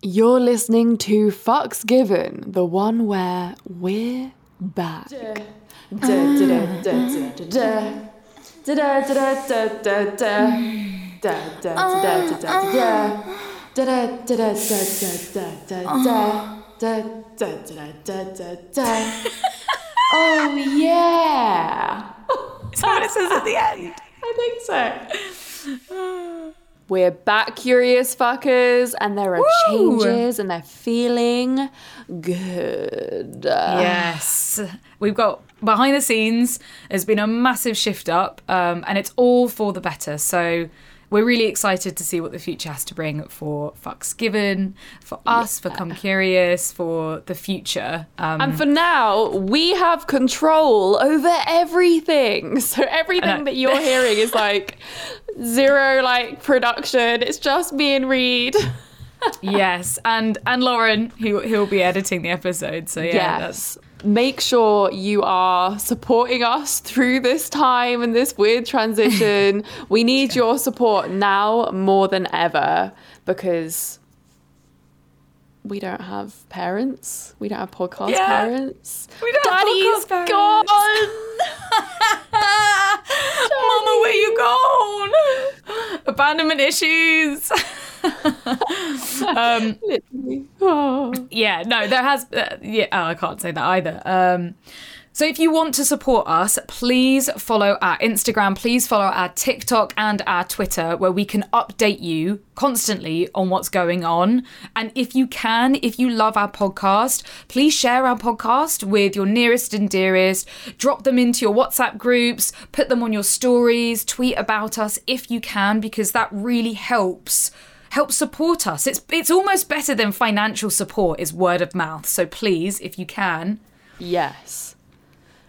You're listening to Fucks Given, the one where we're back. Oh yeah. Is that what it says at the end? I think so. We're back, curious fuckers, and there are Woo! changes, and they're feeling good. Yes. We've got behind the scenes, there's been a massive shift up, um, and it's all for the better. So we're really excited to see what the future has to bring for Fucks Given, for us, for Come Curious, for the future. Um, And for now, we have control over everything. So everything that you're hearing is like zero like production. It's just me and Reed. yes, and and Lauren, who who'll be editing the episode. So yeah, that's yes. Make sure you are supporting us through this time and this weird transition. we need your support now more than ever because we don't have parents. We don't have podcast Yeah. parents. We don't have podcast gone. Mama, where you gone? Abandonment issues. um, Literally. Oh. yeah, no, there has. Uh, yeah, oh, I can't say that either. Um, so if you want to support us, please follow our Instagram, please follow our TikTok and our Twitter, where we can update you constantly on what's going on. And if you can, if you love our podcast, please share our podcast with your nearest and dearest. Drop them into your WhatsApp groups, put them on your stories, tweet about us if you can, because that really helps help support us. It's it's almost better than financial support is word of mouth. So please, if you can, Yes.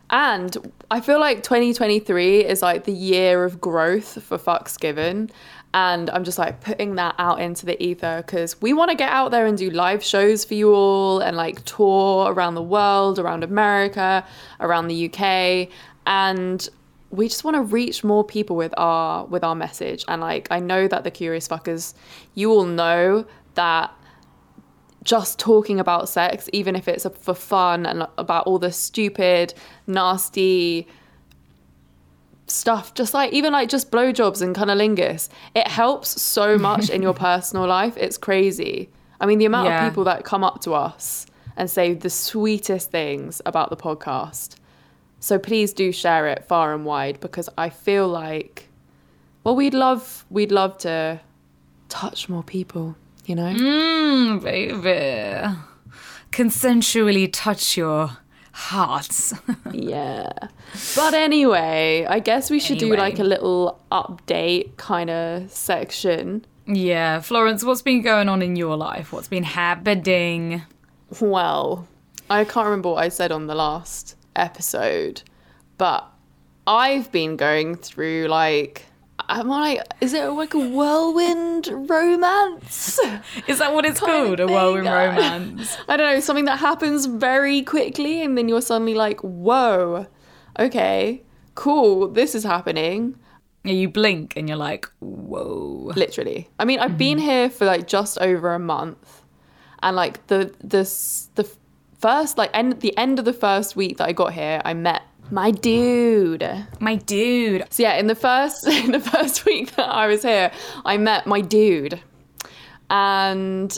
And I feel like 2023 is like the year of growth for Fucks Given. And I'm just like putting that out into the ether because we want to get out there and do live shows for you all and like tour around the world, around America, around the UK. And we just want to reach more people with our with our message. And like I know that the curious fuckers, you all know that just talking about sex, even if it's for fun and about all the stupid, nasty stuff, just like even like just blowjobs and cunnilingus, it helps so much in your personal life. It's crazy. I mean, the amount Yeah. of people that come up to us and say the sweetest things about the podcast. So please do share it far and wide because I feel like, well, we'd love we'd love to touch more people. You know. mm, baby, consensually touch your hearts. Yeah. But anyway, I guess we should do like a little update kind of section. yeah, Florence, what's been going on in your life? What's been happening? Well, I can't remember what I said on the last episode, but I've been going through like am I like is it like a whirlwind romance? Is that what it's called? A whirlwind romance? I don't know, something that happens very quickly and then you're suddenly like, "Whoa. Okay. Cool. This is happening." Yeah, you blink and you're like, whoa. literally i mean i've been mm-hmm. here for like just over a month and like the the the first like end the end of the first week that i got here i met my dude. My dude. so yeah in the first in the first week that i was here i met my dude. And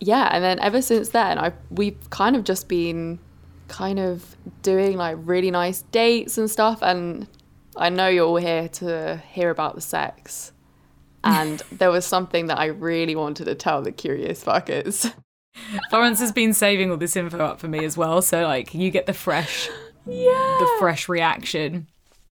yeah and then ever since then i we've kind of just been kind of doing like really nice dates and stuff. And i know you're all here to hear about the sex. And there was something that i really wanted to tell the curious fuckers Florence has been saving all this info up for me as well, so like you get the fresh, yeah the fresh reaction.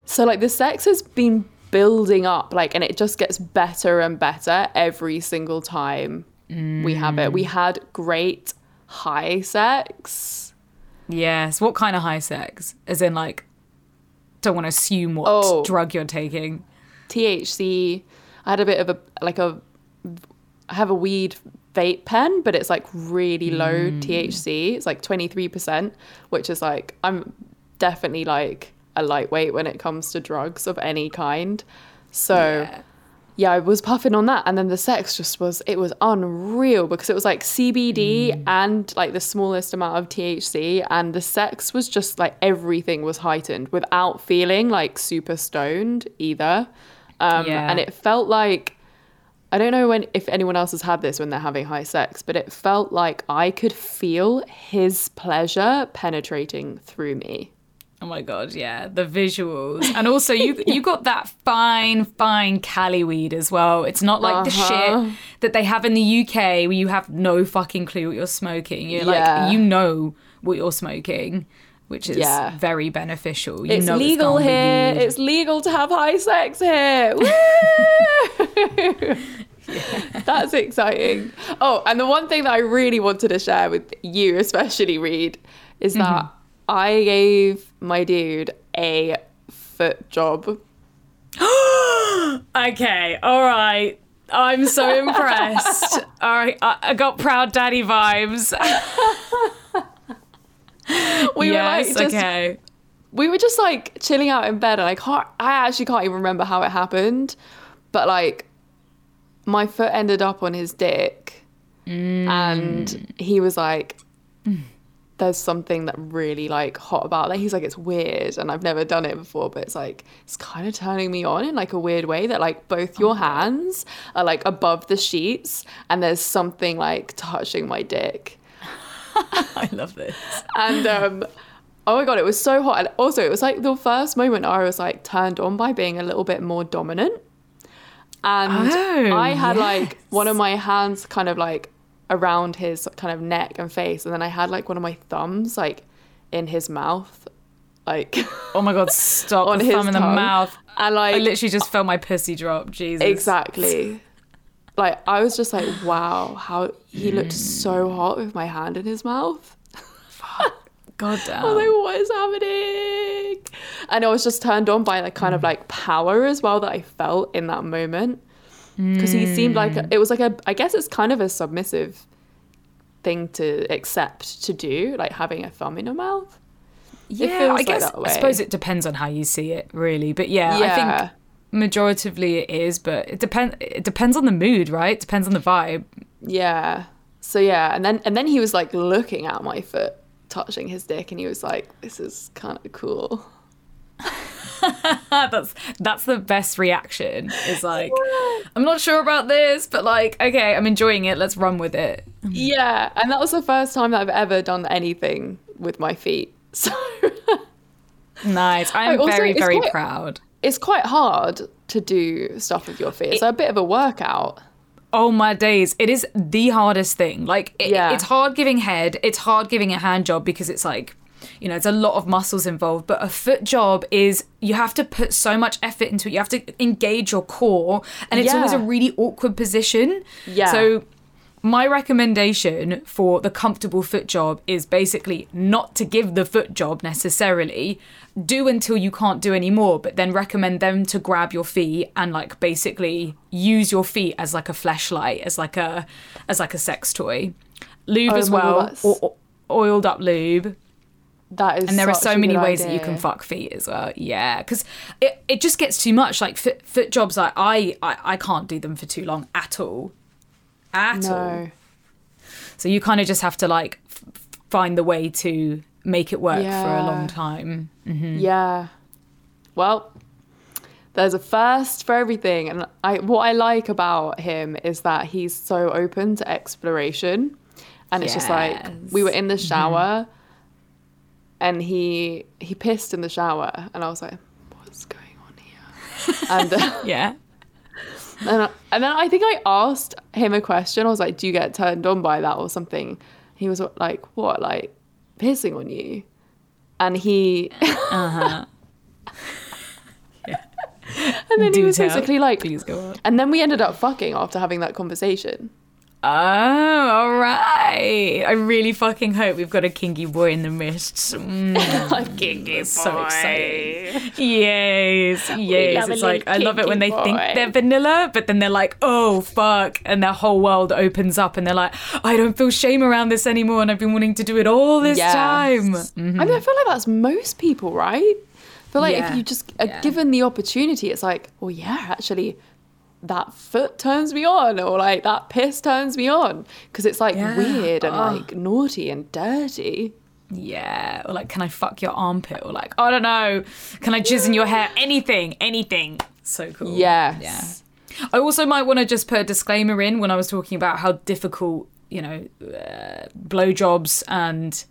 So like the sex has been building up, like, and it just gets better and better every single time we have it. We mm. had great high sex. Yes. What kind of high sex? As in, like, don't want to assume what Oh. drug you're taking. THC. I had a bit of a like a. I have a weed vape pen, but it's like really low THC. It's like twenty three percent, which is like I'm definitely like a lightweight when it comes to drugs of any kind. So. Yeah. yeah, I was puffing on that, and then the sex just was it was unreal because it was like CBD and like the smallest amount of THC, and the sex was just like everything was heightened without feeling like super stoned either, um, Yeah. and it felt like I don't know when if anyone else has had this when they're having high sex, but it felt like I could feel his pleasure penetrating through me. Oh my god, yeah, the visuals, and also you you got that fine, fine Cali weed as well. It's not like the Uh-huh. shit that they have in the UK where you have no fucking clue what you're smoking. You're Yeah. like you know what you're smoking, which is Yeah. very beneficial. You It's know legal it's here. here. It's legal to have high sex here. Woo! That's exciting. Oh, and the one thing that I really wanted to share with you, especially Reed, is that mm-hmm. I gave my dude a foot job. okay, all right. I'm so impressed. all right, I, I got proud daddy vibes. We yes, were like just okay. we were just like chilling out in bed and I can't I actually can't even remember how it happened. But like my foot ended up on his dick and mm. he was like there's something that really like hot about that. He's like it's weird and I've never done it before, but it's like it's kind of turning me on in like a weird way that like both your hands are like above the sheets and there's something like touching my dick. I love this. And um, oh my god, it was so hot. And also, it was like the first moment I was like turned on by being a little bit more dominant. And Oh, I had like one of my hands kind of like around his kind of neck and face, and then I had like one of my thumbs like in his mouth, like Oh my god, stop on the his thumb in the mouth. And like I like literally just felt my pussy drop. Jesus. exactly. Like I was just like, wow, how he looked so hot with my hand in his mouth. God damn. I was like, what is happening? And I was just turned on by like kind of like power as well that I felt in that moment. Because he seemed like Mm. it was like a, I guess it's kind of a submissive thing to accept to do, like having a thumb in your mouth. yeah, I like guess I suppose it depends on how you see it, really. But yeah, I think majoritively it is, but it depends. It depends on the mood, right? It depends on the vibe. Yeah. So yeah, and then and then he was like looking at my foot, touching his dick, and he was like, "This is kind of cool." that's that's the best reaction. Is like, I'm not sure about this, but like, okay, I'm enjoying it. Let's run with it. Mm-hmm. Yeah, and that was the first time that I've ever done anything with my feet. So Nice. I am also, very very quite- proud. It's quite hard to do stuff with your feet. It's a bit of a workout. Oh my days. It is the hardest thing. Like it, Yeah. it's hard giving head, it's hard giving a hand job because it's like you know, it's a lot of muscles involved, but a foot job is you have to put so much effort into it. You have to engage your core, and it's always a really awkward position. Yeah. So my recommendation for the comfortable foot job is basically not to give the foot job necessarily. Do until you can't do anymore, but then recommend them to grab your feet and like basically use your feet as like a fleshlight, as like a as like a sex toy. Lube Oh as well, or, oiled up lube. That is And there are so many ways that you can fuck feet as well. Yeah, because it, it just gets too much. Like foot, foot jobs, like I, I I can't do them for too long at all, at all. So you kind of just have to like f- find the way to make it work for a long time. Yeah. Well, there's a first for everything, and I what I like about him is that he's so open to exploration, and it's just like we were in the shower, and he he pissed in the shower, and I was like, what's going on here? and uh, Yeah. And, I- and then I think I asked him a question. I was like, "Do you get turned on by that or something?" He was like, "What? Like pissing on you?" And he, Uh-huh. and then he was tell. basically like, Please go on. and then we ended up fucking after having that conversation. Oh, all right. I really fucking hope we've got a kinky boy in the midst. Mm, like kinky so exciting. yes, yes. It's like I love it when they kinky think they're vanilla, but then they're like, oh fuck, and their whole world opens up, and they're like, I don't feel shame around this anymore, and I've been wanting to do it all this Yes. time. I mean, I feel like that's most people, right? I feel like Yeah. if you just are Yeah. given the opportunity, it's like, well, yeah, actually, that foot turns me on or like that piss turns me on because it's like Yeah. weird and Oh. like naughty and dirty. Yeah, or like, can I fuck your armpit? Or like, I don't know, can I jizz in your hair? Anything, anything. So cool. Yes. Yeah. I also might want to just put a disclaimer in when I was talking about how difficult, you know, uh, blowjobs and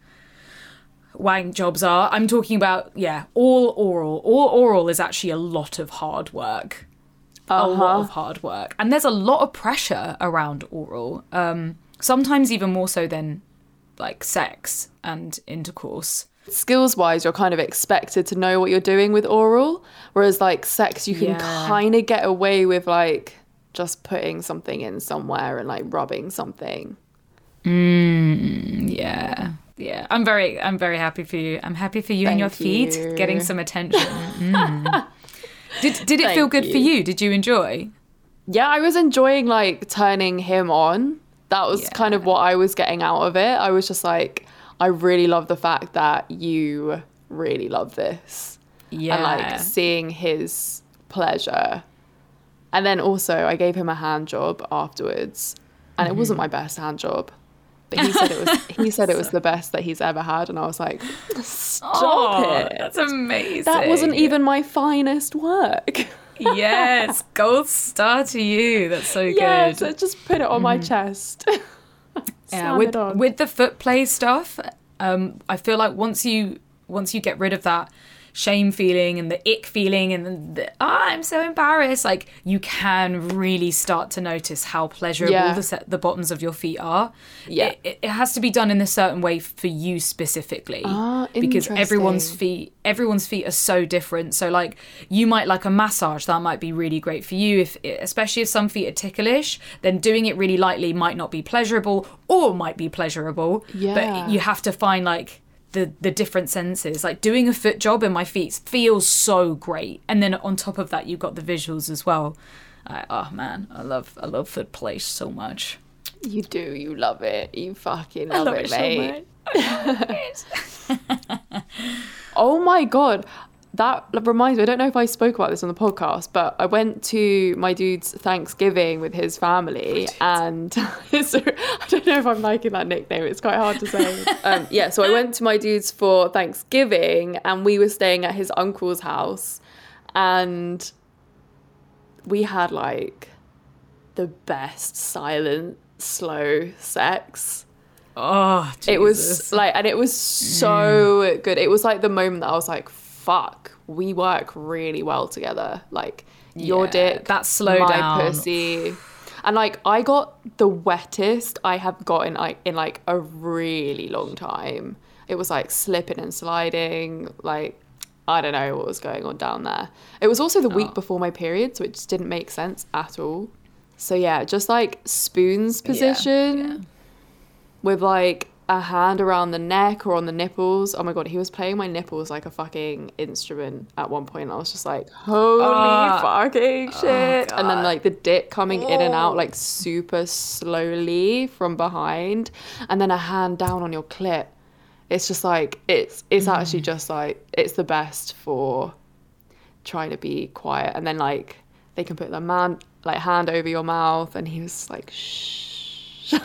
wank jobs are. I'm talking about, yeah, all oral. All oral is actually a lot of hard work. A lot Uh-huh. of hard work. And there's a lot of pressure around oral. Um, sometimes even more so than like sex and intercourse. skills wise you're kind of expected to know what you're doing with oral whereas like sex you can Yeah. kind of get away with like just putting something in somewhere and like rubbing something Yeah. Yeah. I'm very I'm very happy for you. I'm happy for you and your Thank feet getting some attention. Mm. Did did it feel good for you. you? Did you enjoy? yeah i was enjoying like turning him on that was Yeah. kind of what i was getting out of it i was just like i really love the fact that you really love this Yeah. and like seeing his pleasure and then also i gave him a hand job afterwards and it wasn't mm-hmm. my best hand job but he said it was he said it was the best that he's ever had and i was like stop oh, it That's amazing. that wasn't even my finest work yes, gold star to you. That's so yeah good. just put it on my chest yeah, with with the foot play stuff, um, I feel like once you once you get rid of that shame feeling and the ick feeling and the, ah, I'm so embarrassed, like you can really start to notice how pleasurable Yeah. the set, the bottoms of your feet are. Yeah. it, it, it has to be done in a certain way for you specifically, Ah, because everyone's feet everyone's feet are so different. So like you might like a massage that might be really great for you if especially if some feet are ticklish, then doing it really lightly might not be pleasurable or might be pleasurable. Yeah. But you have to find like the the different senses. Like doing a foot job in my feet feels so great. And then on top of that you've got the visuals as well. I, oh man, I love I love foot play so much. you do you love it you fucking love, love it, it so mate much. Oh my god. That reminds me, I don't know if I spoke about this on the podcast, but I went to my dude's Thanksgiving with his family and I don't know if I'm liking that nickname, it's quite hard to say. um, yeah, so I went to my dude's for Thanksgiving and we were staying at his uncle's house and we had like the best silent, slow sex. Oh, It was like, and it was so good. It was like the moment that I was like, fuck, we work really well together. Like, your Yeah, dick, that slow my down. pussy. And like, I got the wettest I have gotten like in like a really long time. It was like slipping and sliding. Like, I don't know what was going on down there. It was also the Oh. week before my period, so it just didn't make sense at all. So yeah, just like spoons position yeah. with like a hand around the neck or on the nipples. Oh my god, he was playing my nipples like a fucking instrument at one point. I was just like, holy Ah. fucking shit. and then like the dick coming in and out Oh. like super slowly from behind. And then a hand down on your clit. It's just like it's it's Mm. actually just like it's the best for trying to be quiet. And then like they can put their man like hand over your mouth and he was like shh.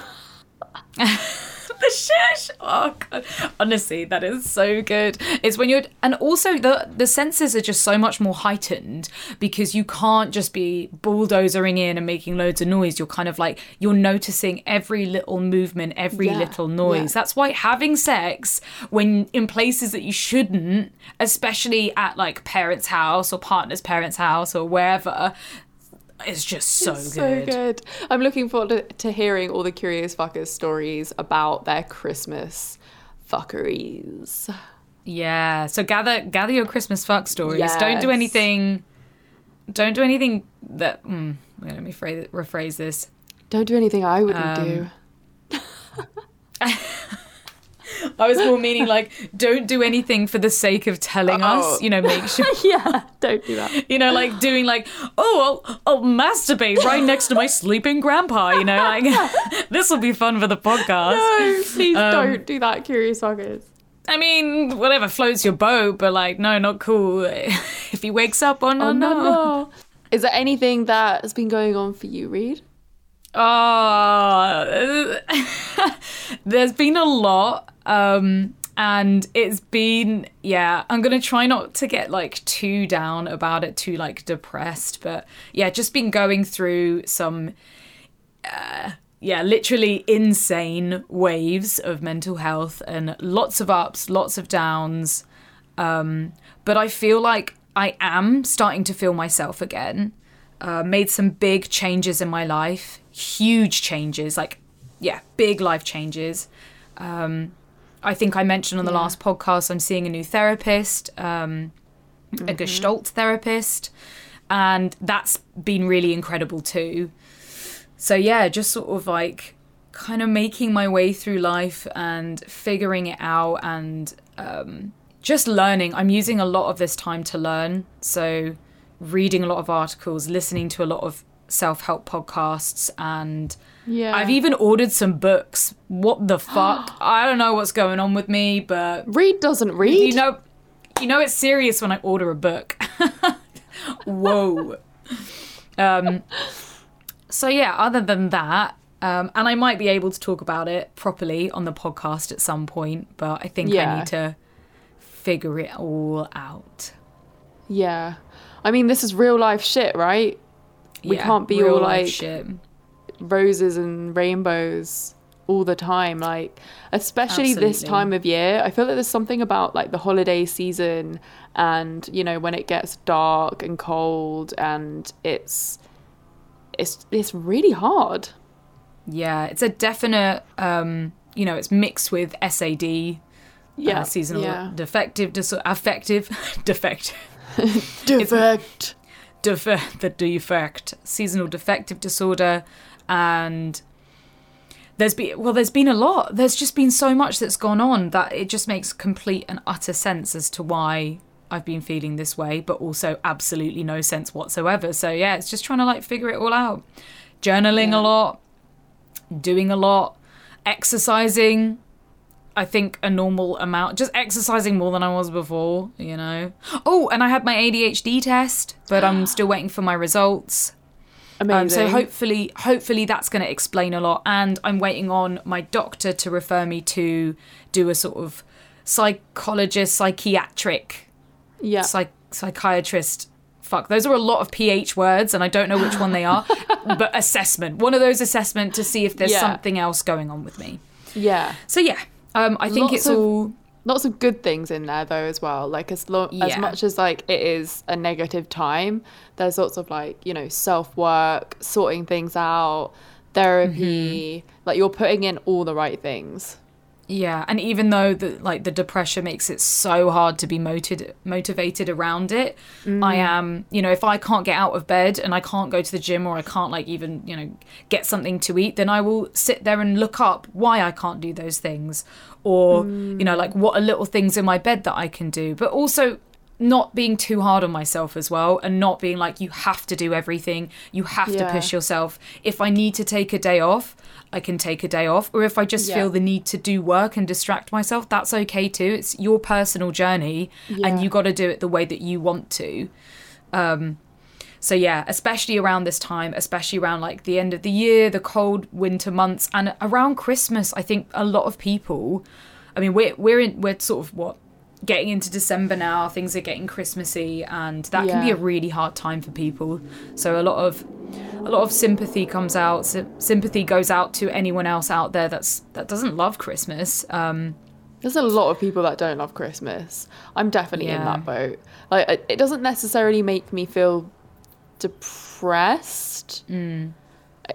the shush. Oh god. Honestly, that is so good. It's when you're and also the the senses are just so much more heightened because you can't just be bulldozering in and making loads of noise. You're kind of like you're noticing every little movement, every Yeah, little noise. yeah. That's why having sex when in places that you shouldn't, especially at like parents' house or partner's parents' house or wherever, is just so It's good. So good. I'm looking forward to, to hearing all the curious fuckers stories about their Christmas fuckeries. Yeah. So gather gather your Christmas fuck stories. Don't do anything. Don't do anything that. Mm, let me phrase, rephrase this. Don't do anything I wouldn't Um, do. I was more meaning like don't do anything for the sake of telling Oh. us. You know, make sure. yeah, don't do that. You know, like doing like, oh, I'll, I'll masturbate right next to my sleeping grandpa. You know, like this will be fun for the podcast. No, please Um, don't do that, curious fuckers. I mean, whatever floats your boat, but like, no, not cool. if he wakes up oh, Oh, no. no, no. Is there anything that has been going on for you, Reed? Oh, there's been a lot. Um, and it's been, yeah, I'm to try not to get like too down about it, too like depressed. But yeah, just been going through some, uh, yeah, literally insane waves of mental health and lots of ups, lots of downs. Um, but I feel like I am starting to feel myself again. Uh, made some big changes in my life, huge changes, like, yeah, big life changes. Um, I think I mentioned on the Yeah. last podcast, I'm seeing a new therapist, um, a Gestalt therapist, and that's been really incredible too. So, yeah, just sort of like kind of making my way through life and figuring it out and um, just learning. I'm using a lot of this time to learn. So, reading a lot of articles, listening to a lot of self help podcasts, and Yeah. I've even ordered some books. What the fuck? I don't know what's going on with me, but Reed doesn't read. you know, you know it's serious when I order a book. Whoa. Um. So yeah, other than that, um, and I might be able to talk about it properly on the podcast at some point, but I think I need to figure it all out. Yeah. I mean, this is real life shit, right? We Yeah, can't be real all life like shit. Roses and rainbows all the time. Like, especially this time of year. I feel like there's something about like the holiday season and, you know, when it gets dark and cold and it's it's it's really hard. Yeah, it's a definite. Um, you know, it's mixed with SAD. Yeah. uh, seasonal yeah. defective disorder, affective, defective. Defect. def- the defect, seasonal defective disorder, and there's been well, there's been a lot. There's just been so much that's gone on that it just makes complete and utter sense as to why I've been feeling this way, but also absolutely no sense whatsoever. So yeah, it's just trying to like figure it all out. Journaling Yeah. a lot, doing a lot, exercising. I think a normal amount, just exercising more than I was before, you know. Oh, and I had my ADHD test, but I'm still waiting for my results. Amazing. Um, so hopefully, hopefully that's going to explain a lot. And I'm waiting on my doctor to refer me to do a sort of psychologist, psychiatric, yeah. psych- psychiatrist. Fuck, those are a lot of ph words, and I don't know which one they are. but assessment, one of those assessment to see if there's Yeah. something else going on with me. yeah. So yeah, um, I think Lots it's of- all lots of good things in there though as well. Like as lo- as much as like it is a negative time there's lots of like you know self work sorting things out therapy Mm-hmm. like you're putting in all the right things Yeah, and even though the like the depression makes it so hard to be motivated motivated around it, I mm. am, you know, if I can't get out of bed and I can't go to the gym or I can't like even, you know, get something to eat, then I will sit there and look up why I can't do those things or, you know, mm. like what are little things in my bed that I can do. But also not being too hard on myself as well and not being like you have to do everything. You have to push yourself. If i need to take a day off i can take a day off. Or if i just Yeah. feel the need to do work and distract myself that's okay too. It's your personal journey Yeah. and you got to do it the way that you want to. Um so yeah especially around this time especially around like the end of the year the cold winter months and around christmas i think a lot of people i mean we're we're in we're sort of what getting into december now things are getting christmassy and that can be a really hard time for people. So a lot of a lot of sympathy comes out sympathy goes out to anyone else out there that's that doesn't love christmas. Um there's a lot of people that don't love christmas. I'm definitely in that boat. Like it- it doesn't necessarily make me feel depressed. Mm.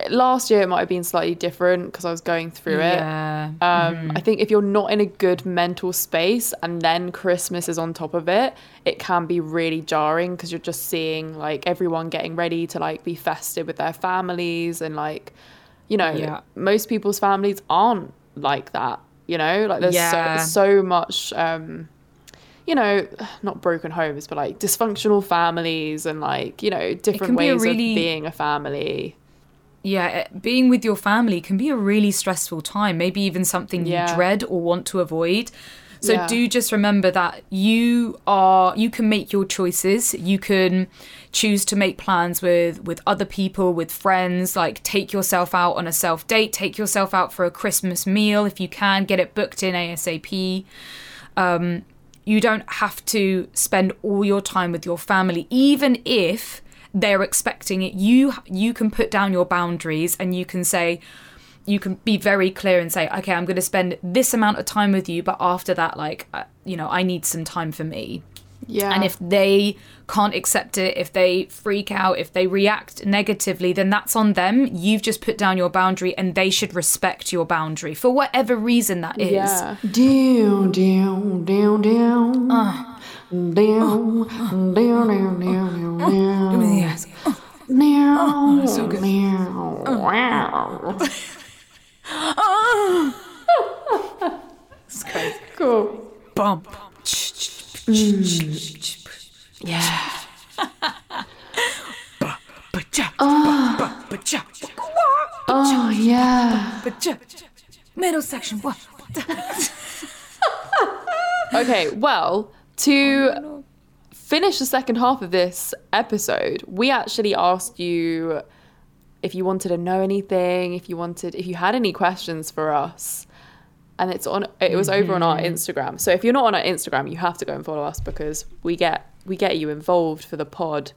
Last year it might have been slightly different because i was going through it yeah Um, I think if you're not in a good mental space and then Christmas is on top of it, it can be really jarring because you're just seeing like everyone getting ready to like be festive with their families and like, you know, Yeah. most people's families aren't like that. You know, like there's Yeah. so so much. Um, you know, not broken homes, but like dysfunctional families and like you know different ways really- of being a family. Yeah, eh, being with your family can be a really stressful time. Maybe even something Yeah. you dread or want to avoid. So Yeah. do just remember that you are you can make your choices. You can choose to make plans with with other people, with friends, like take yourself out on a self date, take yourself out for a Christmas meal if you can, get it booked in ASAP. Um you don't have to spend all your time with your family even if they're expecting it. You you can put down your boundaries and you can say you can be very clear and say, okay, I'm going to spend this amount of time with you, but after that, like, uh, you know, I need some time for me. Yeah. And if they can't accept it, if they freak out, if they react negatively, then that's on them. You've just put down your boundary and they should respect your boundary for whatever reason that is. yeah. Down, down, down, down. Down, down, down, down, down. Yes. Meow, meow, wow. It's crazy. Cool. Bump. Yeah. Oh, yeah. Middle section. What? Okay, well, to oh, finish the second half of this episode, we actually asked you if you wanted to know anything, if you wanted, if you had any questions for us. And it's on. It was over on our mm-hmm. Instagram. So if you're not on our Instagram, you have to go and follow us because we get we get you involved for the pod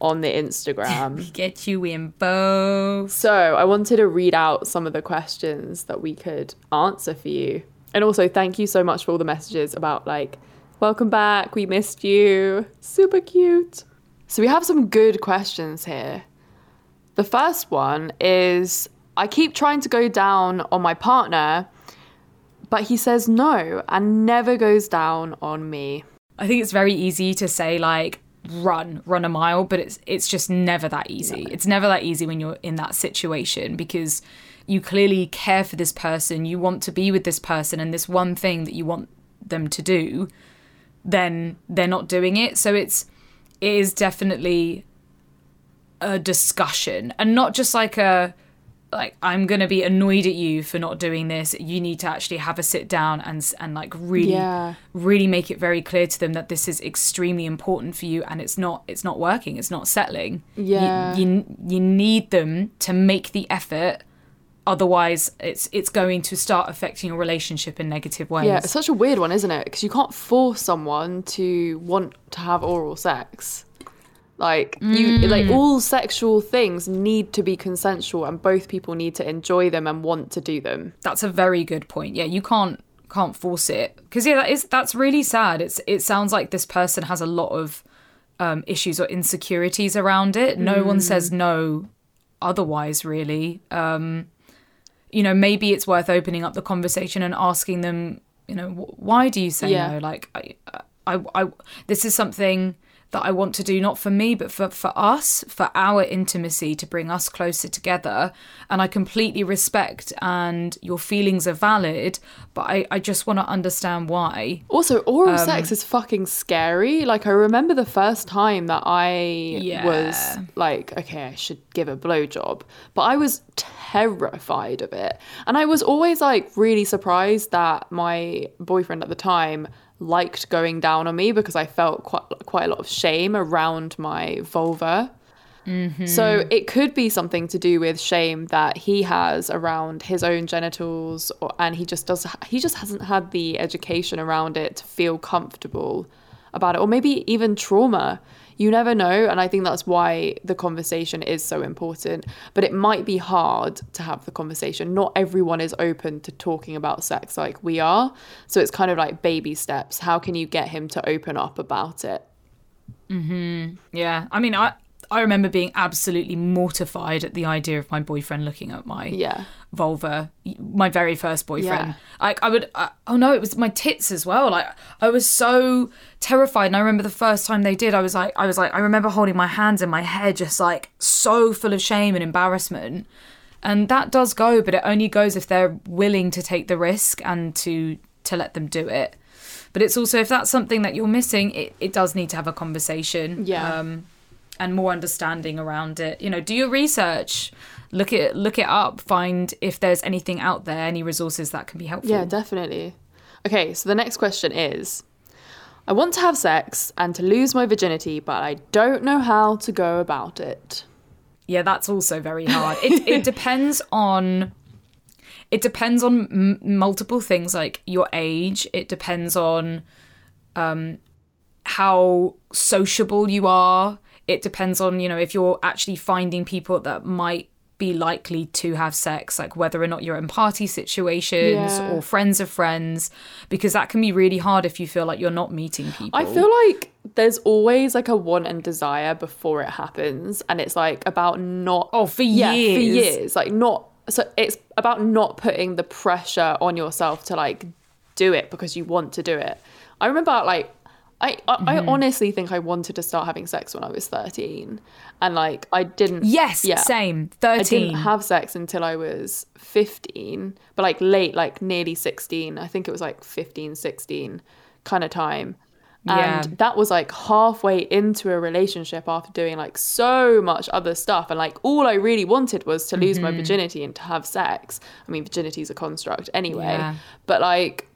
on the Instagram. We get you in both. So I wanted to read out some of the questions that we could answer for you. And also thank you so much for all the messages about like, welcome back, we missed you. Super cute. So we have some good questions here. The first one is I keep trying to go down on my partner, but he says no and never goes down on me. I think it's very easy to say like run, run a mile, but it's it's just never that easy. It's never that easy when you're in that situation because you clearly care for this person, you want to be with this person and this one thing that you want them to do, then they're not doing it. So it's it is definitely a discussion and not just like a like I'm gonna be annoyed at you for not doing this. You need to actually have a sit down and and like really Yeah. really make it very clear to them that this is extremely important for you and it's not it's not working. It's not settling. You- Yeah. you you need them to make the effort. Otherwise, it's it's going to start affecting your relationship in negative ways. Yeah, it's such a weird one, isn't it? Because you can't force someone to want to have oral sex. Like you, like all sexual things need to be consensual, and both people need to enjoy them and want to do them. That's a very good point. Yeah, you can't can't force it because yeah, that is that's really sad. It's it sounds like this person has a lot of um, issues or insecurities around it. No one says no. Otherwise, really, um, you know, maybe it's worth opening up the conversation and asking them. You know, why do you say Yeah. no? Like, I, I, I, this is something that I want to do, not for me, but for, for us, for our intimacy, to bring us closer together. And I completely respect and your feelings are valid, but I, I just want to understand why. Also, oral um, sex is fucking scary. Like I remember the first time that I Yeah. was like, okay, I should give a blowjob, but I was terrified of it, and I was always like really surprised that my boyfriend at the time liked going down on me because I felt quite quite a lot of shame around my vulva. Mm-hmm. So it could be something to do with shame that he has around his own genitals, or, and he just does. He just hasn't had the education around it to feel comfortable about it, or maybe even trauma. You never know, and I think that's why the conversation is so important. But it might be hard to have the conversation. Not everyone is open to talking about sex like we are, so it's kind of like baby steps. How can you get him to open up about it? Mm-hmm. Yeah, I mean, I I remember being absolutely mortified at the idea of my boyfriend looking at my Yeah. vulva. My very first boyfriend. Yeah. Like I would. Uh, oh no, it was my tits as well. Like I was so terrified. And I remember the first time they did. I was like, I was like, I remember holding my hands in my head, just like so full of shame and embarrassment. And that does go, but it only goes if they're willing to take the risk and to to let them do it. But it's also if that's something that you're missing, it, it does need to have a conversation. Yeah. Um, and more understanding around it. You know, do your research, look it look it up, find if there's anything out there, any resources that can be helpful. Yeah, definitely. Okay, so the next question is I want to have sex and to lose my virginity, but I don't know how to go about it. Yeah, that's also very hard. It it depends on it depends on m- multiple things like your age. It depends on um, how sociable you are. It depends on you know if you're actually finding people that might be likely to have sex, like whether or not you're in party situations Yeah. or friends of friends, because that can be really hard if you feel like you're not meeting people. I feel like there's always like a want and desire before it happens, and it's like about not Oh, for yeah, for years. years, like not. So it's about not putting the pressure on yourself to like do it because you want to do it. I remember like I I, I Mm-hmm. honestly think I wanted to start having sex when I was 13, and like I didn't. yes, yeah. same. 13. I didn't have sex until I was 15, but like late, like nearly 16. I think it was like 15, 16 kind of time. And Yeah. that was like halfway into a relationship after doing like so much other stuff. And like all I really wanted was to lose my Mm-hmm. virginity and to have sex. I mean, virginity is a construct anyway. Yeah. But like,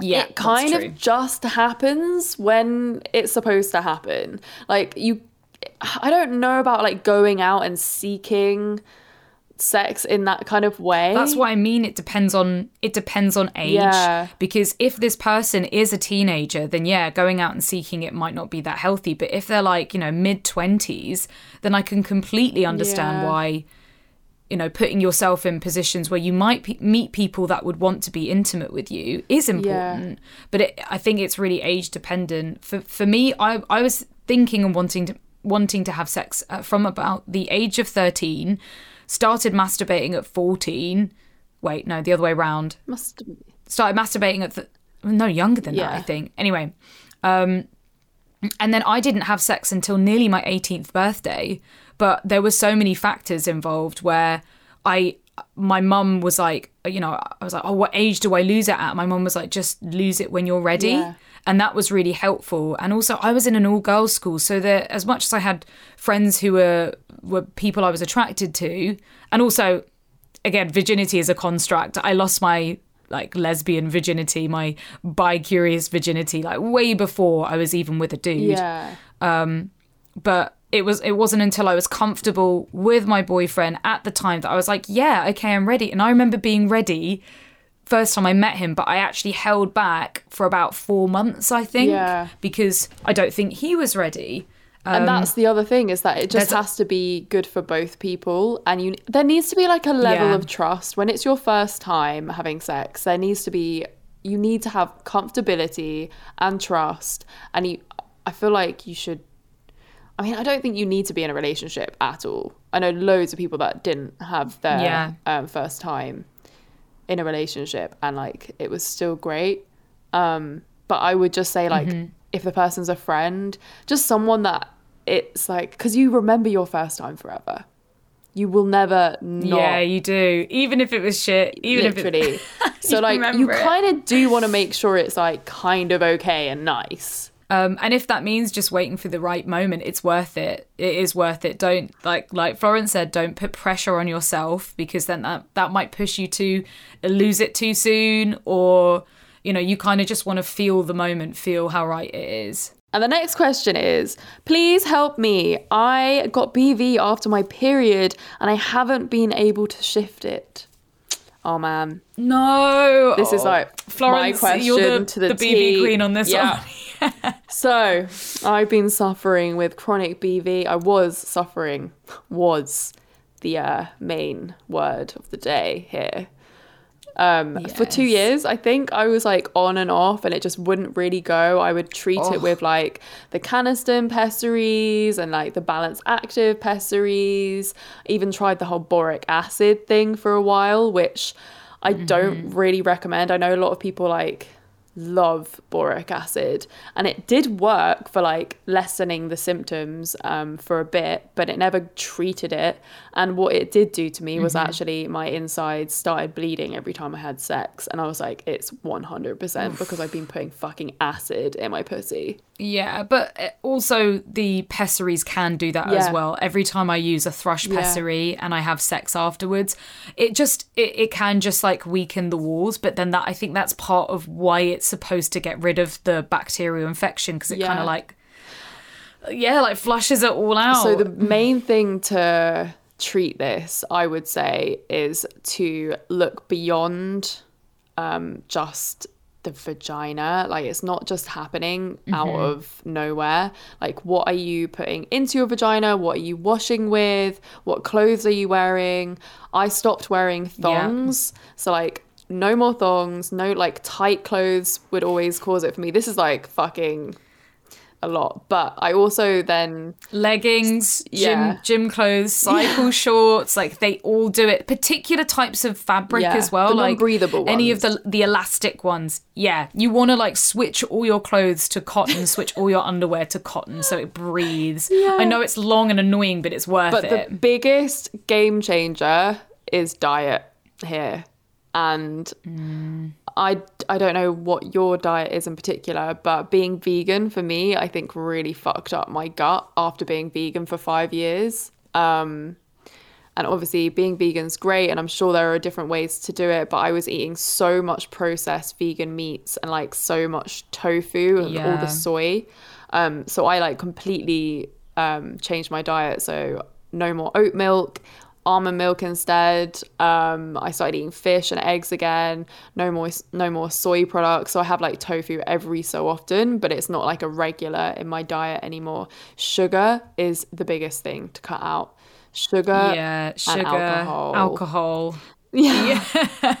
yeah, it kind of just happens when it's supposed to happen. Like you I don't know about like going out and seeking sex in that kind of way. That's what I mean. It depends on it depends on age. Yeah. Because if this person is a teenager, then yeah, going out and seeking it might not be that healthy. But if they're like you know mid twenties, then I can completely understand Yeah. why. You know, putting yourself in positions where you might pe- meet people that would want to be intimate with you is important. But it, I think it's really age dependent. For for me, I I was thinking and wanting to wanting to have sex uh, from about the age of thirteen. Started masturbating at fourteen. Wait, no, the other way around. must Started masturbating at th- no younger than that, I think. Anyway, um, and then I didn't have sex until nearly my 18th birthday. But there were so many factors involved where I, my mum was like, you know, I was like, oh, what age do I lose it at? My mum was like, just lose it when you're ready. Yeah. And that was really helpful. And also, I was in an all girls school, so that as much as I had friends who were were people I was attracted to, and also, again, virginity is a construct. I lost my like lesbian virginity, my bi curious virginity, like way before I was even with a dude Yeah. Um, but it was it wasn't until I was comfortable with my boyfriend at the time that I was like, yeah, okay, I'm ready. And I remember being ready first time I met him, but I actually held back for about 4 months, I think, Yeah. because I don't think he was ready. and that's the other thing is that it just Um, has to be good for both people and you there needs to be like a level Yeah. of trust when it's your first time having sex there needs to be you need to have comfortability and trust and you i feel like you should i mean i don't think you need to be in a relationship at all i know loads of people that didn't have their Yeah. um, first time in a relationship and like it was still great um but i would just say like Mm-hmm. if the person's a friend just someone that it's like because you remember your first time forever you will never not Yeah, you do. Even if it was shit, even if literally it so You like you kind of do want to make sure it's like kind of okay and nice Um, and if that means just waiting for the right moment, it's worth it. It is worth it. Don't like like Florence said, don't put pressure on yourself because then that that might push you to lose it too soon, or you know you kind of just want to feel the moment, feel how right it is. And the next question is please help me. I got BV after my period and I haven't been able to shift it. Oh man. No, This is like Florence. my question you're the, to the, the T. queen on this Yeah. one. So, I've been suffering with chronic BV. I was suffering, was the uh, main word of the day here. Um, For two years, I think I was like on and off, and it just wouldn't really go. I would treat it with like the Canesten pessaries and like the Balance Active pessaries. Even tried the whole boric acid thing for a while, which I don't really recommend. I know a lot of people like love boric acid and it did work for like lessening the symptoms um, for a bit but it never treated it. And what it did do to me was actually my insides started bleeding every time i had sex and i was like it's 100% because i've been putting fucking acid in my pussy Yeah, but uh, also the pessaries can do that as well. Every time I use a thrush Yeah. pessary and I have sex afterwards, it just it, it can just like weaken the walls. But then that I think that's part of why it's supposed to get rid of the bacterial infection because it kind of like yeah, like flushes it all out. So the main thing to treat this, I would say, is to look beyond um, just the vagina. Like it's not just happening out Mm-hmm. of nowhere. Like what are you putting into your vagina? What are you washing with? What clothes are you wearing? I stopped wearing thongs. So like no more thongs, no like tight clothes would always cause it for me. This is like fucking a lot. But I also then leggings, gym Yeah. gym clothes, cycle shorts, like they all do it. Particular types of fabric Yeah, as well, like non-breathable any of the the elastic ones. Yeah, you want to like switch all your clothes to cotton, switch all your underwear to cotton so it breathes. I know it's long and annoying, but it's worth But it. the biggest game changer is diet here. And mm. I, I don't know what your diet is in particular, but being vegan for me, I think really fucked up my gut after being vegan for five years. Um, and obviously, being vegan's great, and I'm sure there are different ways to do it. But I was eating so much processed vegan meats and like so much tofu and all the soy. Um, so I like completely um, changed my diet. So no more oat milk, almond milk instead. Um, I started eating fish and eggs again. No more no more soy products. So I have like tofu every so often, but it's not like a regular in my diet anymore. Sugar is the biggest thing to cut out. Sugar, yeah, and sugar, alcohol. alcohol. Yeah.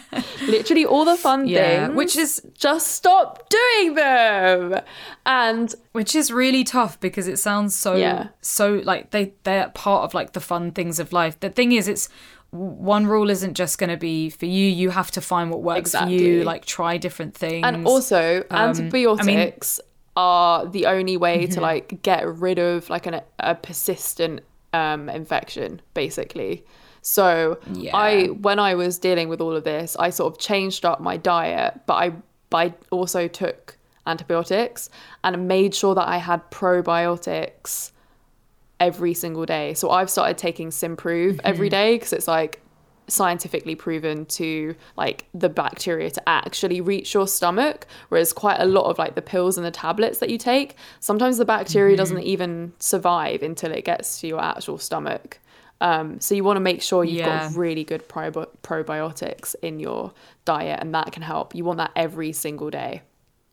Literally all the fun Yeah, things. which is- just stop doing them. And Which is really tough because it sounds so Yeah. so like they they're part of like the fun things of life. The thing is it's one rule isn't just going to be for you. You have to find what works for you. Like try different things. and also antibiotics are the only way Mm-hmm. to like get rid of like an, a persistent um infection basically. So Yeah. I when I was dealing with all of this, I sort of changed up my diet, but I I also took antibiotics and made sure that I had probiotics every single day. So I've started taking Symprove every mm-hmm. day because it's like scientifically proven to like the bacteria to actually reach your stomach whereas quite a lot of like the pills and the tablets that you take sometimes the bacteria mm-hmm. doesn't even survive until it gets to your actual stomach um, so you want to make sure you've Yeah. got really good probi- probiotics in your diet and that can help you want that every single day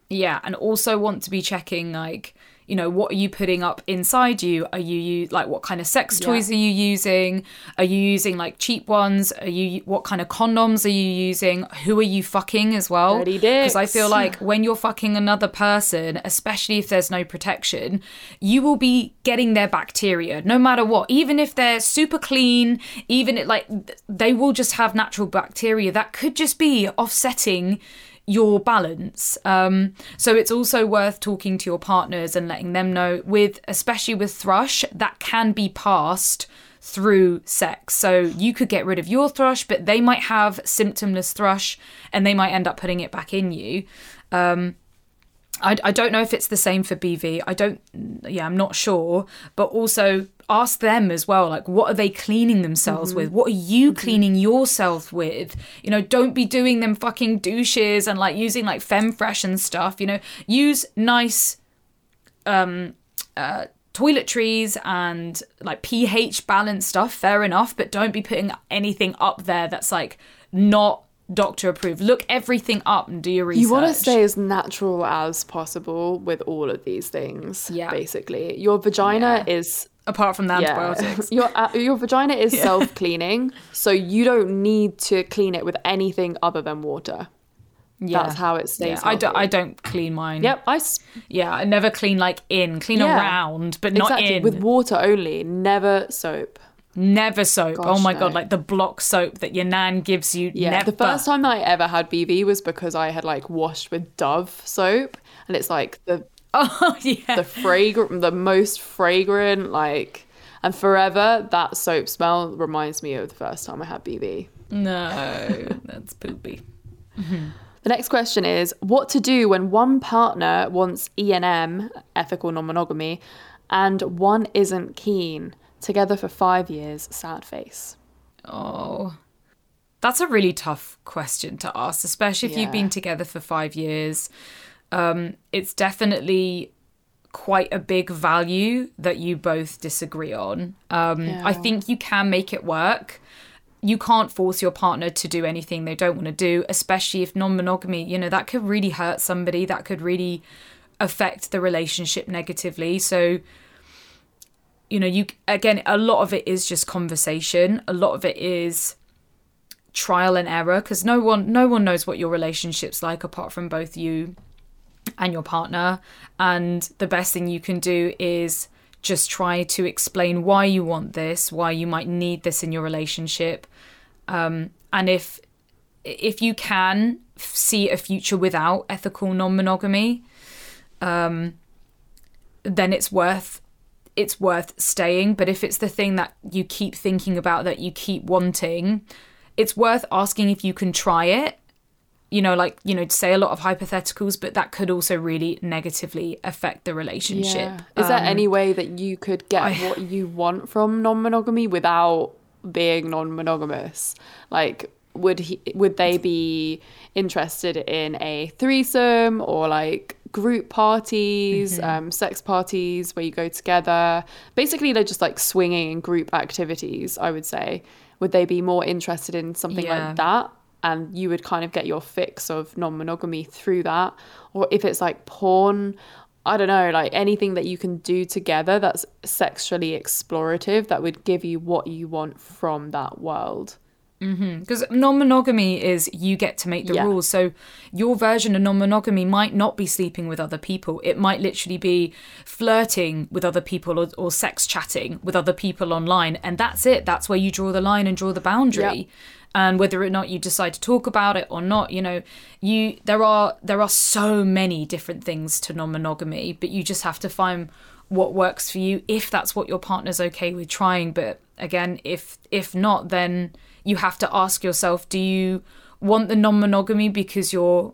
Yeah, and also want to be checking like, you know, what are you putting up inside you? Are you u- like what kind of sex toys Yeah. are you using? Are you using like cheap ones? Are you what kind of condoms are you using? Who are you fucking as well? Because I feel like when you're fucking another person, especially if there's no protection, you will be getting their bacteria no matter what. Even if they're super clean, even it like they will just have natural bacteria that could just be offsetting your balance. Um, so it's also worth talking to your partners and letting them know with especially with thrush that can be passed through sex. So you could get rid of your thrush, but they might have symptomless thrush and they might end up putting it back in you. Um, I, I don't know if it's the same for BV. I don't, yeah, I'm not sure. But also ask them as well, like, what are they cleaning themselves with? What are you cleaning yourself with? You know, don't be doing them fucking douches and like using like Femfresh and stuff. You know, use nice um, uh, toiletries and like pH balanced stuff. Fair enough, but don't be putting anything up there that's like not doctor approved. Look everything up and do your research. You want to stay as natural as possible with all of these things. Yeah. Basically, your vagina is apart from the yeah. antibiotics. your uh, your vagina is self cleaning, so you don't need to clean it with anything other than water. Yeah. That's how it stays. Yeah, I don't. I don't clean mine. Yep, I s- Yeah, I never clean like in. Clean Yeah. around, but not exactly in. with water only, never soap. Never soap. oh my no. god, like the block soap that your nan gives you. Yeah, never. the first time that I ever had BV was because I had like washed with Dove soap, and it's like the Oh yeah. the fragrant, the most fragrant, like, and forever that soap smell reminds me of the first time I had BV. No, that's poopy. The next question is what to do when one partner wants ENM, ethical non-monogamy, and one isn't keen. Together for 5 years, sad face. Oh. That's a really tough question to ask, especially if you've been together for five years. Um, it's definitely quite a big value that you both disagree on. Um, I think you can make it work. You can't force your partner to do anything they don't want to do, especially if non monogamy, you know, that could really hurt somebody, that could really affect the relationship negatively. So, you know, you again, a lot of it is just conversation, a lot of it is trial and error because no one no one knows what your relationship's like apart from both you and your partner. And the best thing you can do is just try to explain why you want this why you might need this in your relationship. Um, and if if you can see a future without ethical non-monogamy um, then it's worth it's worth staying but if it's the thing that you keep thinking about that you keep wanting it's worth asking if you can try it. You know like you know to say a lot of hypotheticals but that could also really negatively affect the relationship. Is there Um, any way that you could get what you want from non-monogamy without being non-monogamous? Like would he would they be interested in a threesome or like group parties, Mm-hmm. um, sex parties where you go together? Basically, they're just like swinging and group activities. I would say. Would they be more interested in something Yeah. like that? And you would kind of get your fix of non-monogamy through that, or if it's like porn, I don't know, like anything that you can do together that's sexually explorative that would give you what you want from that world. Mm-hmm. Because non monogamy is you get to make the Yeah. rules. So your version of non monogamy might not be sleeping with other people. It might literally be flirting with other people or, or sex chatting with other people online. And that's it. That's where you draw the line and draw the boundary. Yep. And whether or not you decide to talk about it or not, you know, you there are there are so many different things to non monogamy, but you just have to find what works for you if that's what your partner's okay with trying. But again, if if not, then you have to ask yourself do you want the non monogamy because you're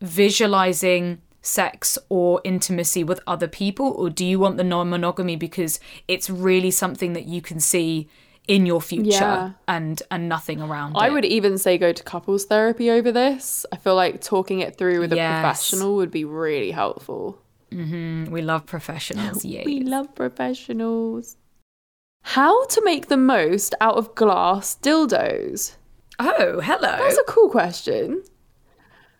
visualizing sex or intimacy with other people, or do you want the non monogamy because it's really something that you can see in your future Yeah. and and nothing around it? I it? would even say go to couples therapy over this. I feel like talking it through with a professional would be really helpful. Mm-hmm. we love professionals, yeah. We love professionals. How to make the most out of glass dildos? Oh, hello. That's a cool question.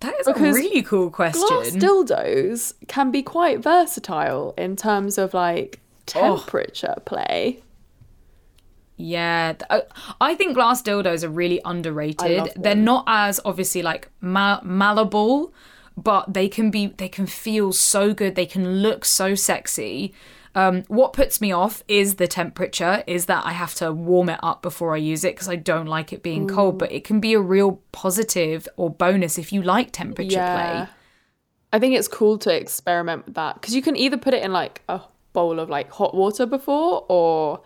that is a really cool question. Glass dildos can be quite versatile in terms of like Oh. temperature play. Yeah, I think glass dildos are really underrated. They're not as obviously like ma- malleable, but they can be. They can feel so good. They can look so sexy. Um, what puts me off is the temperature. Is that I have to warm it up before I use it because I don't like it being cold. But it can be a real positive or bonus if you like temperature play. I think it's cool to experiment with that because you can either put it in like a bowl of like hot water before or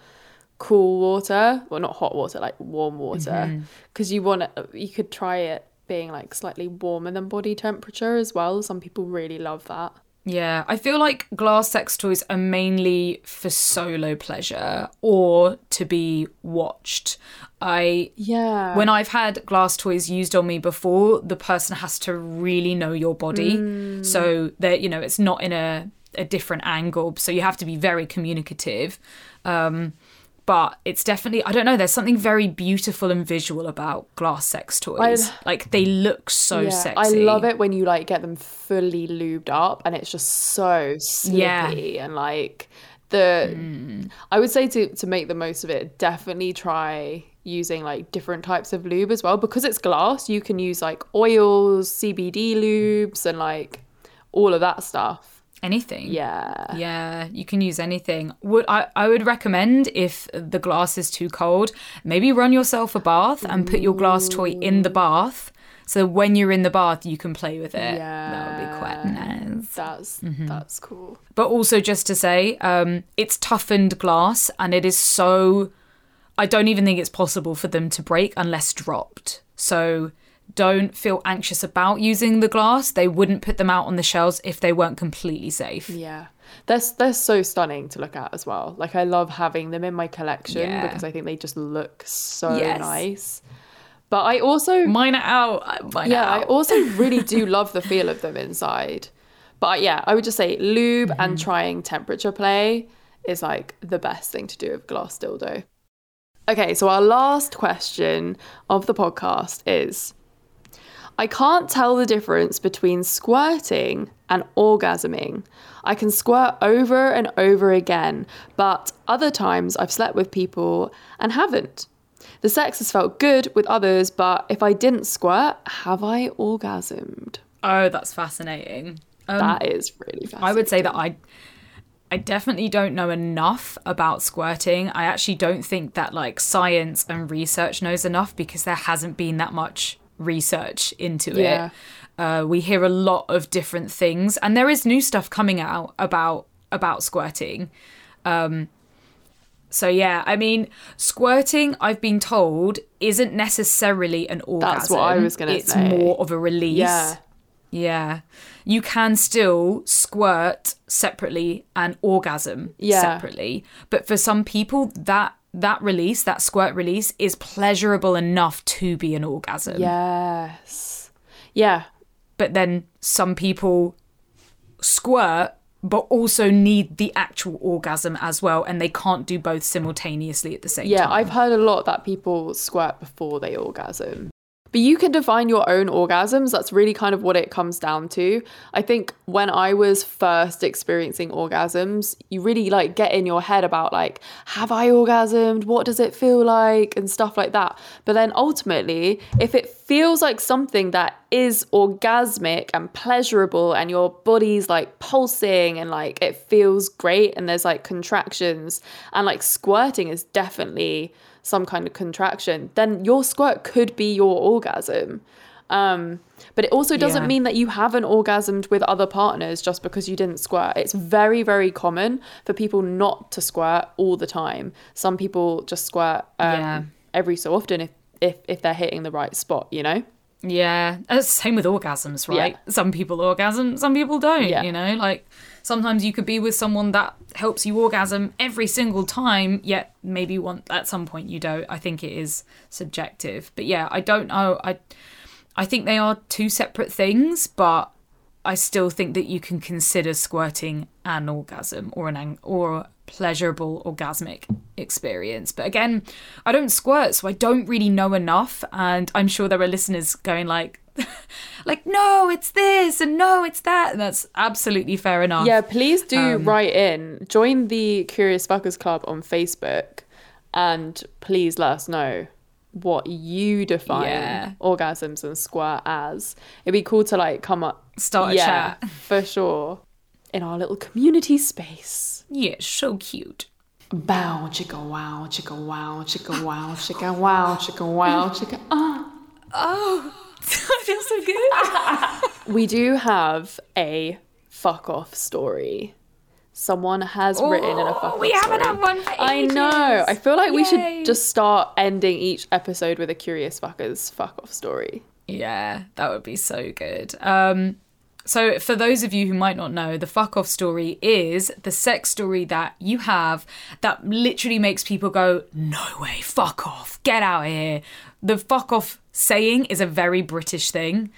cool water. Well, not hot water, like warm water. Mm-hmm. Because you want it, you could try it being like slightly warmer than body temperature as well. Some people really love that. Yeah, I feel like glass sex toys are mainly for solo pleasure or to be watched. I Yeah. when I've had glass toys used on me before, the person has to really know your body. So that you know, it's not in a a different angle. So you have to be very communicative. Um but it's definitely I don't know, there's something very beautiful and visual about glass sex toys. like they look so yeah, sexy. I love it when you like get them fully lubed up and it's just so slippy Yeah. and like the hmm. I would say to to make the most of it, definitely try using like different types of lube as well because it's glass. You can use like oils, CBD lubes, and like all of that stuff. Anything. Yeah, Yeah, you can use anything. Would I, I would recommend if the glass is too cold, maybe run yourself a bath and put your glass toy in the bath. So when you're in the bath, you can play with it. Yeah. That would be quite nice. that's Mm-hmm. that's cool. But also, just to say, um, it's toughened glass and it is so. I don't even think it's possible for them to break unless dropped. So don't feel anxious about using the glass, they wouldn't put them out on the shelves if they weren't completely safe. Yeah. They're, they're so stunning to look at as well. Like, I love having them in my collection Yeah. because I think they just look so Yes. nice. But I also, Mine are out. Mine yeah, are I also really do love the feel of them inside. But yeah, I would just say lube Mm-hmm. and trying temperature play is like the best thing to do with glass dildo. Okay, so our last question of the podcast is I can't tell the difference between squirting and orgasming. I can squirt over and over again, but other times I've slept with people and haven't. The sex has felt good with others, but if I didn't squirt, have I orgasmed? Oh, that's fascinating. Um, that is really fascinating. I would say that I I definitely don't know enough about squirting. I actually don't think that like science and research knows enough because there hasn't been that much research into Yeah. it. Uh, we hear a lot of different things, and there is new stuff coming out about about squirting. Um, so yeah, I mean, squirting. I've been told isn't necessarily an orgasm. That's what I was gonna say. It's more of a release. Yeah. Yeah. You can still squirt separately and orgasm Yeah. separately. But for some people that that release, that squirt release is pleasurable enough to be an orgasm. Yes. Yeah. But then some people squirt but also need the actual orgasm as well and they can't do both simultaneously at the same Yeah, time. Yeah, I've heard a lot that people squirt before they orgasm. But you can define your own orgasms. That's really kind of what it comes down to. I think when I was first experiencing orgasms, you really like get in your head about like, have I orgasmed? What does it feel like? And stuff like that. But then ultimately, if it feels like something that is orgasmic and pleasurable and your body's like pulsing and like it feels great and there's like contractions and like squirting is definitely some kind of contraction, then your squirt could be your orgasm. Um, but it also doesn't Yeah. mean that you haven't orgasmed with other partners just because you didn't squirt. It's very, very common for people not to squirt all the time. Some people just squirt um, Yeah. every so often if, if if they're hitting the right spot, you know? Yeah, uh, same with orgasms, right? Yeah. Some people orgasm, some people don't. Yeah. You know, like sometimes you could be with someone that helps you orgasm every single time, yet maybe one at some point you don't. I think it is subjective, but yeah, I don't know. I I think they are two separate things, but I still think that you can consider squirting an orgasm or an or pleasurable orgasmic experience. But again, I don't squirt, so I don't really know enough. And I'm sure there are listeners going like, like no, it's this, and no, it's that. And that's absolutely fair enough. Yeah, please do Um, write in. Join the Curious Fuckers Club on Facebook and please let us know what you define Yeah. orgasms and squirt as. It'd be cool to like come up Start a yeah, chat. for sure. In our little community space. Yeah, so cute. Bow, chicka wow, chicka wow, chicka wow, chicka wow, chicka wow, chicka. Ah. Oh, I feel so good. We do have a fuck off story. Someone has written in a fuck off Oh, we haven't story. had one for I know. I feel like we should just start ending each episode with a curious fuckers fuck off story. Yeah, that would be so good. Um, so, for those of you who might not know, the fuck off story is the sex story that you have that literally makes people go, No way, fuck off, get out of here. The fuck off saying is a very British thing.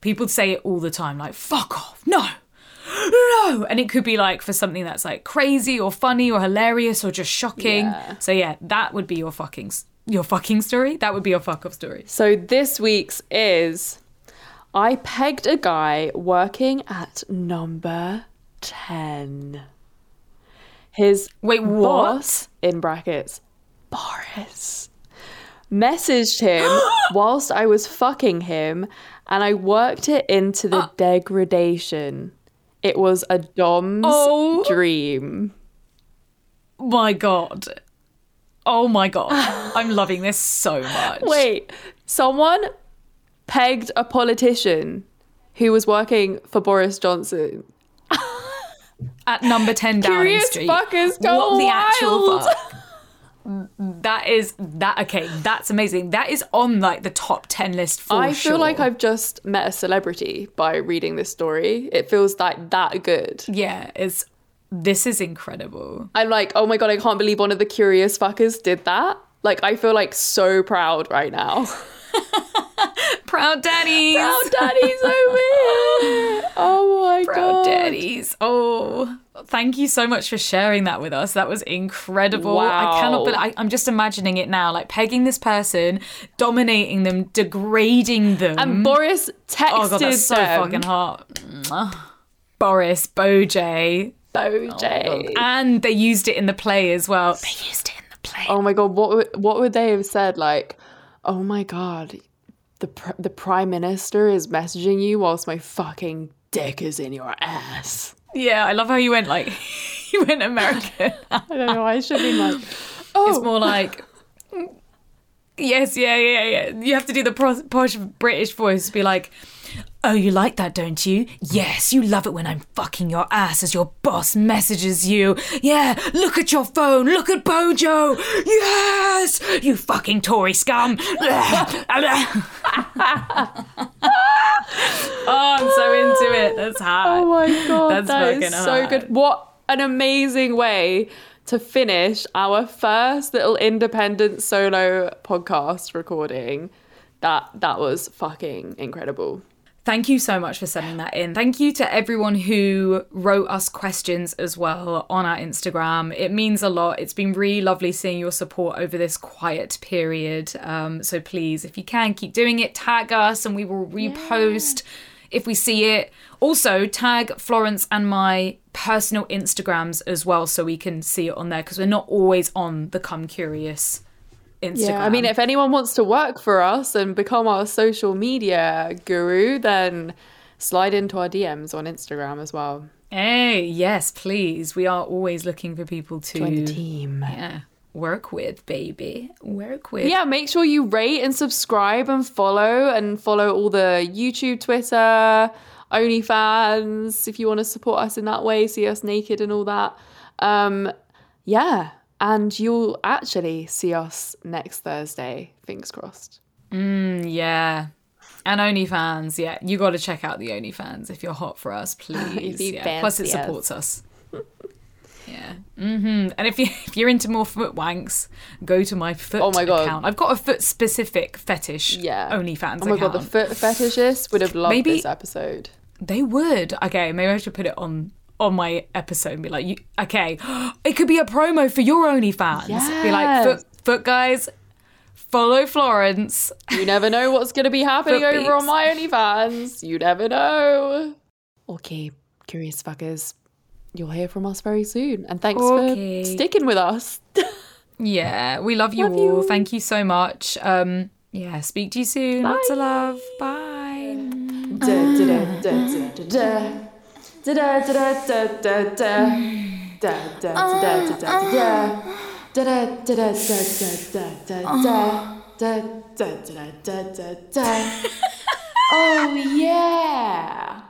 People say it all the time, like, fuck off, no, no. And it could be like for something that's like crazy or funny or hilarious or just shocking. Yeah. So, yeah, that would be your fucking. Your fucking story? That would be your fuck off story. So this week's is I pegged a guy working at number 10. His Wait, what? boss, in brackets, Boris, messaged him whilst I was fucking him and I worked it into the uh. degradation. It was a Dom's Oh. dream. my god. Oh my god. I'm loving this so much. Wait, someone pegged a politician who was working for Boris Johnson. At number 10 Downing Street. Curious fuckers go what the actual fuck? That is that okay, that's amazing. That is on like the top 10 list for sure. I sure. feel like I've just met a celebrity by reading this story. It feels like that good. Yeah, it's this is incredible. I'm like, oh my god, I can't believe one of the curious fuckers did that. Like, I feel like so proud right now. Proud daddies. Proud daddies over here. Oh my Proud god. Proud daddies. Oh, thank you so much for sharing that with us. That was incredible. Wow. I cannot believe I, I'm just imagining it now, like pegging this person, dominating them, degrading them. And Boris texted oh god, that's so them. fucking hot. Boris, Boj, Boj. Oh, and they used it in the play as well. They used it in the play. Oh my god, what would, what would they have said? Like, oh my god, the pr- the prime minister is messaging you whilst my fucking dick is in your ass. Yeah, I love how you went like you went American. I don't know. I should be like, oh, It's more like, yes, yeah, yeah, yeah. You have to do the posh British voice. Be like, oh, you like that, don't you? Yes, you love it when I'm fucking your ass as your boss messages you. Yeah, look at your phone. Look at Bojo. Yes, you fucking Tory scum. oh, I'm so into it. That's hot. oh my god, That's that is so hot. good. What an amazing way to finish our first little independent solo podcast recording. That that was fucking incredible. Thank you so much for sending that in. Thank you to everyone who wrote us questions as well on our Instagram. It means a lot. It's been really lovely seeing your support over this quiet period. Um, so please, if you can, keep doing it. Tag us and we will repost if we see it. Also, tag Florence and my personal Instagrams as well so we can see it on there because we're not always on the Come Curious Instagram. Yeah, I mean, if anyone wants to work for us and become our social media guru, then slide into our DMs on Instagram as well. Hey, yes, please. We are always looking for people to join the team. yeah, work with, baby. Work with. Yeah, make sure you rate and subscribe and follow and follow all the YouTube, Twitter, OnlyFans if you want to support us in that way, see us naked and all that. Um, yeah, and you'll actually see us next Thursday. Fingers crossed. Yeah. And OnlyFans, yeah. You got to check out the OnlyFans if you're hot for us, please. yeah. Plus, it supports us. Yeah. hmm And if you if you're into more foot wanks, go to my foot Oh my God. account. I've got a foot specific fetish. Yeah. OnlyFans Oh my account. god, the foot fetishists would have loved Maybe- this episode. They would. Okay, maybe I should put it on on my episode and be like, you, okay, it could be a promo for your OnlyFans. Be like, Yes. foot, foot guys, follow Florence. You never know what's going to be happening Foot over on beeps. my OnlyFans. You never know. Okay, curious fuckers. You'll hear from us very soon. And thanks Okay. for sticking with us. Yeah, we love you Love all. you. Thank you so much. Um, yeah, speak to you soon. Lots of love. Bye. Oh yeah!